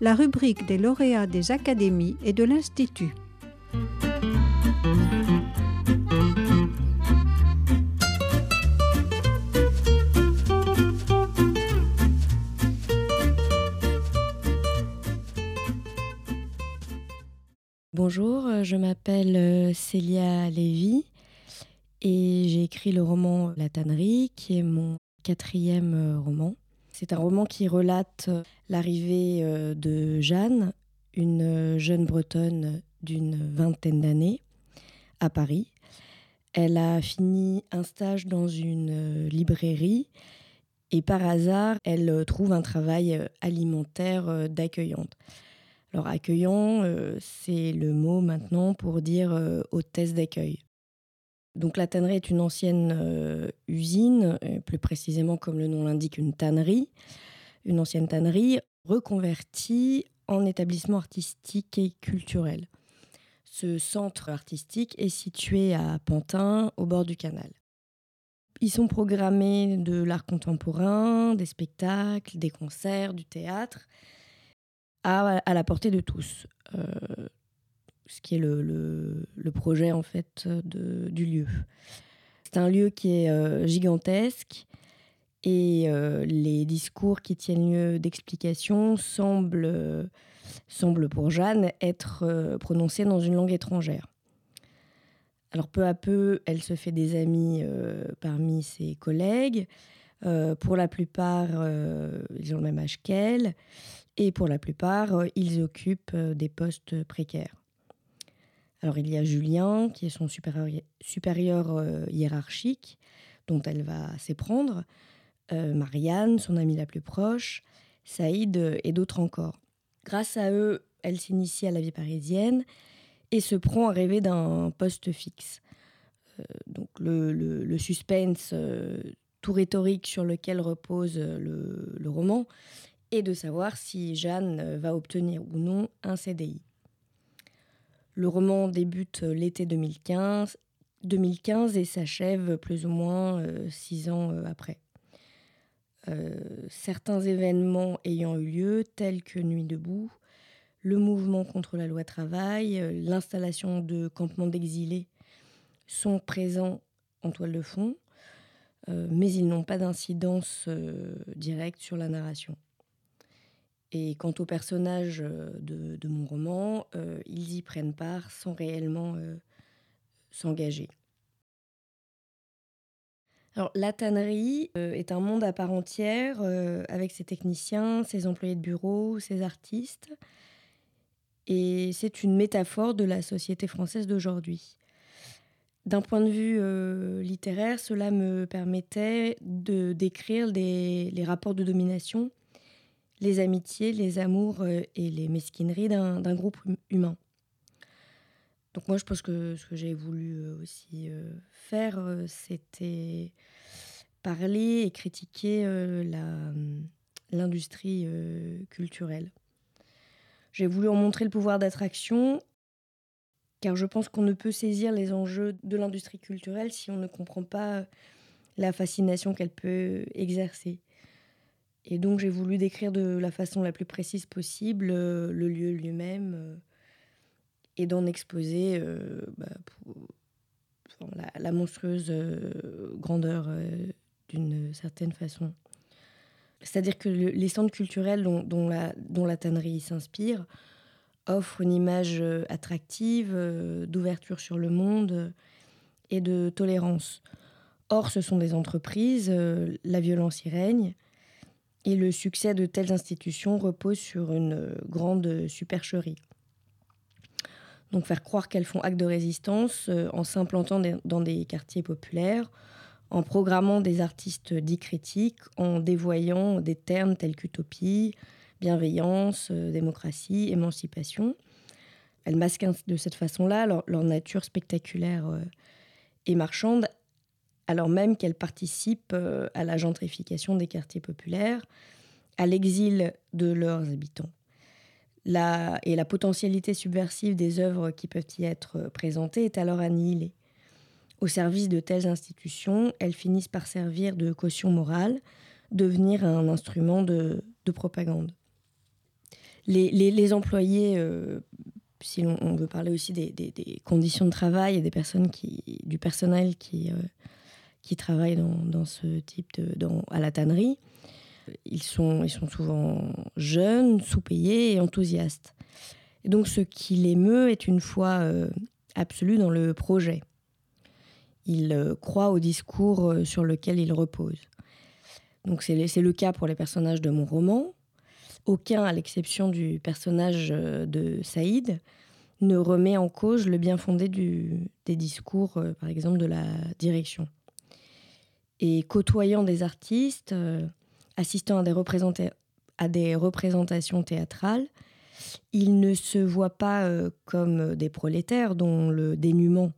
la rubrique des lauréats des académies et de l'Institut. Bonjour, je m'appelle euh, Célia Lévy et j'ai écrit le roman La Tannerie, qui est mon quatrième euh, roman. C'est un roman qui relate l'arrivée de Jeanne, une jeune bretonne d'une vingtaine d'années, à Paris. Elle a fini un stage dans une librairie et par hasard, elle trouve un travail alimentaire d'accueillante. Alors accueillant, euh, c'est le mot maintenant pour dire euh, hôtesse d'accueil. Donc la tannerie est une ancienne euh, usine, plus précisément comme le nom l'indique, une tannerie, une ancienne tannerie reconvertie en établissement artistique et culturel. Ce centre artistique est situé à Pantin, au bord du canal. Ils sont programmés de l'art contemporain, des spectacles, des concerts, du théâtre, à, la portée de tous. Euh, ce qui est le, projet en fait de, du lieu. C'est un lieu qui est euh, gigantesque et euh, les discours qui tiennent lieu d'explication semblent, semblent pour Jeanne être prononcés dans une langue étrangère. Alors peu à peu, elle se fait des amis parmi ses collègues. pour la plupart, ils ont le même âge qu'elle et pour la plupart, euh, ils occupent euh, des postes précaires. Alors il y a Julien, qui est son supérieur, euh, hiérarchique, dont elle va s'éprendre, Marianne, son amie la plus proche, Saïd et d'autres encore. Grâce à eux, elle s'initie à la vie parisienne et se prend à rêver d'un poste fixe. donc le, suspense tout rhétorique sur lequel repose le roman et de savoir si Jeanne euh, va obtenir ou non un CDI. Le roman débute euh, l'été 2015, 2015 et s'achève plus ou moins euh, six ans après. certains événements ayant eu lieu, tels que Nuit debout, le mouvement contre la loi travail, l'installation de campements d'exilés, sont présents en toile de fond, mais ils n'ont pas d'incidence directe sur la narration. Et quant aux personnages euh, de, mon roman, euh, ils y prennent part sans réellement euh, s'engager. Alors, la tannerie est un monde à part entière, avec ses techniciens, ses employés de bureau, ses artistes. Et c'est une métaphore de la société française d'aujourd'hui. D'un point de vue littéraire, cela me permettait de décrire les rapports de domination les amitiés, les amours euh, et les mesquineries d'un groupe hum, humain. Donc moi, je pense que ce que j'ai voulu euh, aussi euh, faire, c'était parler et critiquer hum, l'industrie culturelle. J'ai voulu en montrer le pouvoir d'attraction, car je pense qu'on ne peut saisir les enjeux de l'industrie culturelle si on ne comprend pas la fascination qu'elle peut exercer. Et donc j'ai voulu décrire de la façon la plus précise possible euh, le lieu lui-même euh, et d'en exposer euh, bah, la, monstrueuse grandeur d'une certaine façon. C'est-à-dire que les centres culturels dont, la, dont la tannerie s'inspire offrent une image attractive, d'ouverture sur le monde et de tolérance. Or, ce sont des entreprises, la violence y règne, et le succès de telles institutions repose sur une euh, grande supercherie. Donc faire croire qu'elles font acte de résistance euh, en s'implantant dans des quartiers populaires, en programmant des artistes dits critiques, en dévoyant des termes tels qu'utopie, bienveillance, euh, démocratie, émancipation. Elles masquent de cette façon-là leur, nature spectaculaire et marchande alors même qu'elles participent euh, à la gentrification des quartiers populaires, à l'exil de leurs habitants. Et la potentialité subversive des œuvres qui peuvent y être présentées est alors annihilée. Au service de telles institutions, elles finissent par servir de caution morale, devenir un instrument de, propagande. Les, employés, si on, veut parler aussi des, conditions de travail et des personnes du personnel qui, qui travaillent dans, ce type de, à la tannerie, ils sont, ils sont souvent jeunes, sous-payés et enthousiastes. Donc ce qui l'émeut est une foi absolue dans le projet. Il euh, croit au discours euh, sur lequel il repose. Donc c'est le cas pour les personnages de mon roman. Aucun, à l'exception du personnage euh, de Saïd, ne remet en cause le bien fondé des discours, par exemple, de la direction. Et côtoyant des artistes, assistant à des, représentations théâtrales, il ne se voit pas comme des prolétaires dont le dénuement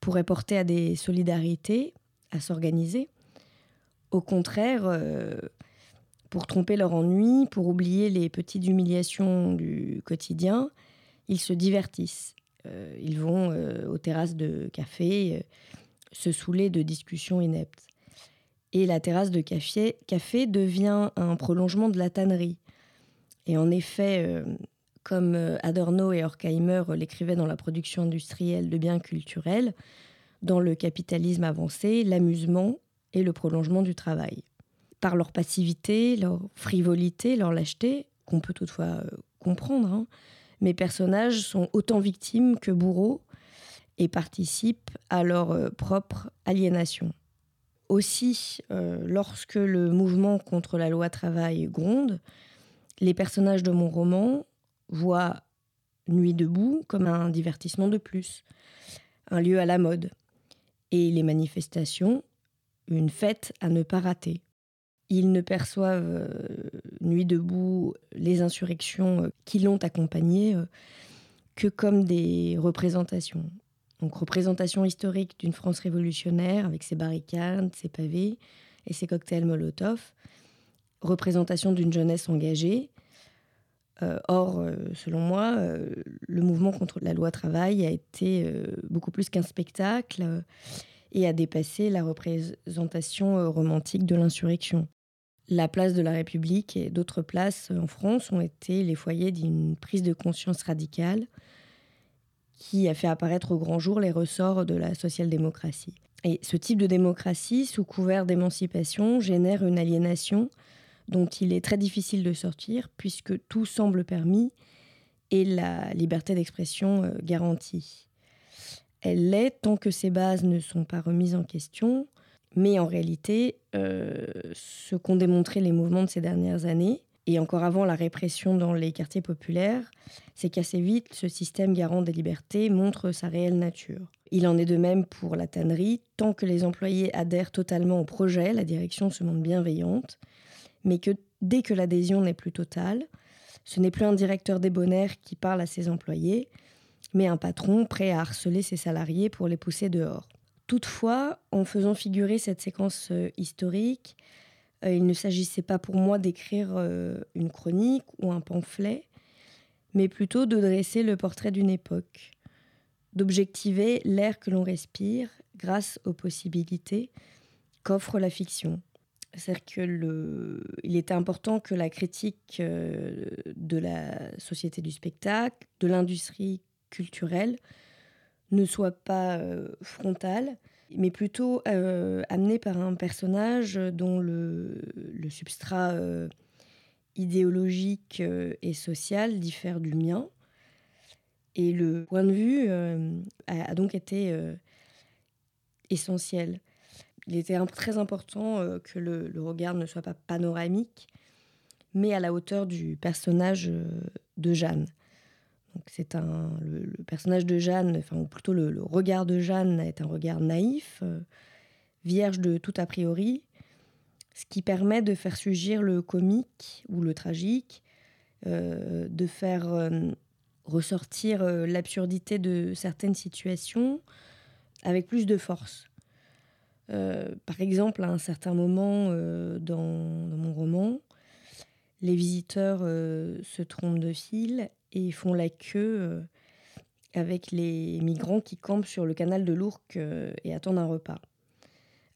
pourrait porter à des solidarités, à s'organiser. Au contraire, euh, pour tromper leur ennui, pour oublier les petites humiliations du quotidien, ils se divertissent. Euh, ils vont euh, aux terrasses de café se saouler de discussions ineptes. Et la terrasse de café, café devient un prolongement de la tannerie. Et en effet, comme euh, Adorno et Horkheimer l'écrivaient dans la production industrielle de biens culturels, dans le capitalisme avancé, l'amusement est le prolongement du travail. Par leur passivité, leur frivolité, leur lâcheté, qu'on peut toutefois euh, comprendre, hein, mes personnages sont autant victimes que bourreaux et participent à leur euh, propre aliénation. Aussi, lorsque le mouvement contre la loi travail gronde, les personnages de mon roman voit Nuit debout comme un divertissement de plus, un lieu à la mode, et les manifestations, une fête à ne pas rater. Ils ne perçoivent euh, Nuit debout, les insurrections euh, qui l'ont accompagné, euh, que comme des représentations. Donc représentation historique d'une France révolutionnaire avec ses barricades, ses pavés et ses cocktails Molotov. Représentation d'une jeunesse engagée, euh, or, euh, selon moi, euh, le mouvement contre la loi travail a été beaucoup plus qu'un spectacle et a dépassé la représentation romantique de l'insurrection. La place de la République et d'autres places en France ont été les foyers d'une prise de conscience radicale qui a fait apparaître au grand jour les ressorts de la social-démocratie. Et ce type de démocratie, sous couvert d'émancipation, génère une aliénation dont il est très difficile de sortir puisque tout semble permis et la liberté d'expression euh, garantie. Elle l'est tant que ses bases ne sont pas remises en question, mais en réalité, euh, ce qu'ont démontré les mouvements de ces dernières années, et encore avant la répression dans les quartiers populaires, c'est qu'assez vite, ce système garant des libertés montre sa réelle nature. Il en est de même pour la tannerie, tant que les employés adhèrent totalement au projet, la direction se montre bienveillante, mais que dès que l'adhésion n'est plus totale, ce n'est plus un directeur débonnaire qui parle à ses employés, mais un patron prêt à harceler ses salariés pour les pousser dehors. Toutefois, en faisant figurer cette séquence euh, historique, il ne s'agissait pas pour moi d'écrire euh, une chronique ou un pamphlet, mais plutôt de dresser le portrait d'une époque, d'objectiver l'air que l'on respire grâce aux possibilités qu'offre la fiction. C'est-à-dire qu'il était important que la critique euh, de la société du spectacle, de l'industrie culturelle, ne soit pas euh, frontale, mais plutôt euh, amenée par un personnage dont le, substrat idéologique et social diffère du mien. Et le point de vue a, donc été essentiel il était très important euh, que le, regard ne soit pas panoramique, mais à la hauteur du personnage euh, de Jeanne. C'est un le, personnage de Jeanne, enfin ou plutôt le, regard de Jeanne est un regard naïf, euh, vierge de tout a priori, ce qui permet de faire surgir le comique ou le tragique, de faire ressortir l'absurdité de certaines situations avec plus de force. Euh, par exemple, à un certain moment euh, dans, mon roman, les visiteurs euh, se trompent de fil et font la queue avec les migrants qui campent sur le canal de l'Ourcq et attendent un repas.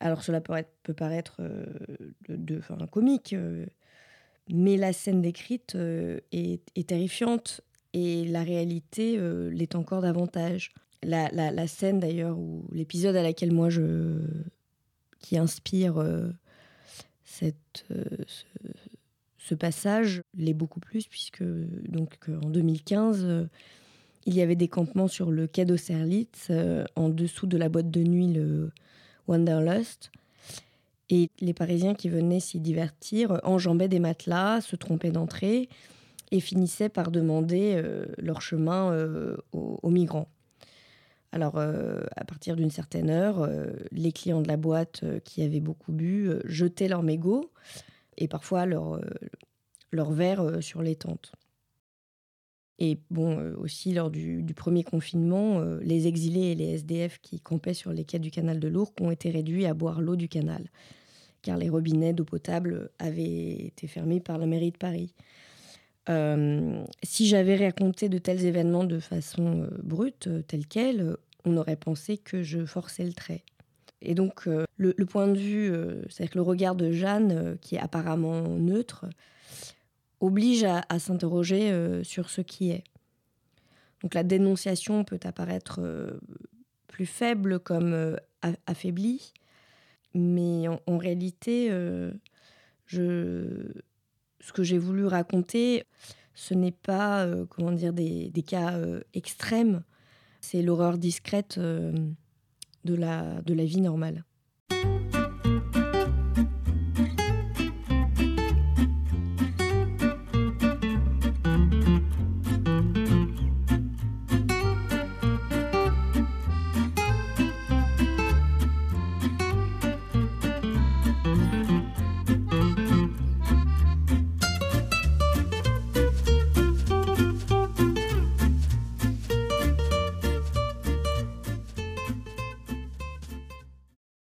Alors cela peut, paraître de, comique, mais la scène décrite est, terrifiante et la réalité l'est encore davantage. La, scène d'ailleurs, ou l'épisode à laquelle moi je. qui inspire cette, ce, passage l'est beaucoup plus, puisque donc en 2015 il y avait des campements sur le quai d'Austerlitz, euh, en dessous de la boîte de nuit, le Wanderlust. Et les Parisiens qui venaient s'y divertir enjambaient des matelas, se trompaient d'entrée et finissaient par demander euh, leur chemin euh, aux, migrants. Alors, à partir d'une certaine heure, les clients de la boîte qui avaient beaucoup bu jetaient leurs mégots et parfois leurs leur verres sur les tentes. Et bon, euh, aussi lors du, premier confinement, euh, les exilés et les SDF qui campaient sur les quais du canal de l'Ourcq ont été réduits à boire l'eau du canal, car les robinets d'eau potable avaient été fermés par la mairie de Paris. Euh, si j'avais raconté de tels événements de façon brute, telle quelle, on aurait pensé que je forçais le trait. Et donc, le, point de vue, c'est-à-dire le regard de Jeanne, qui est apparemment neutre, oblige à, s'interroger euh, sur ce qui est. Donc la dénonciation peut apparaître euh, plus faible comme euh, affaiblie, mais en, réalité, ce que j'ai voulu raconter, ce n'est pas comment dire des, des cas extrêmes, c'est l'horreur discrète de, la, de la vie normale.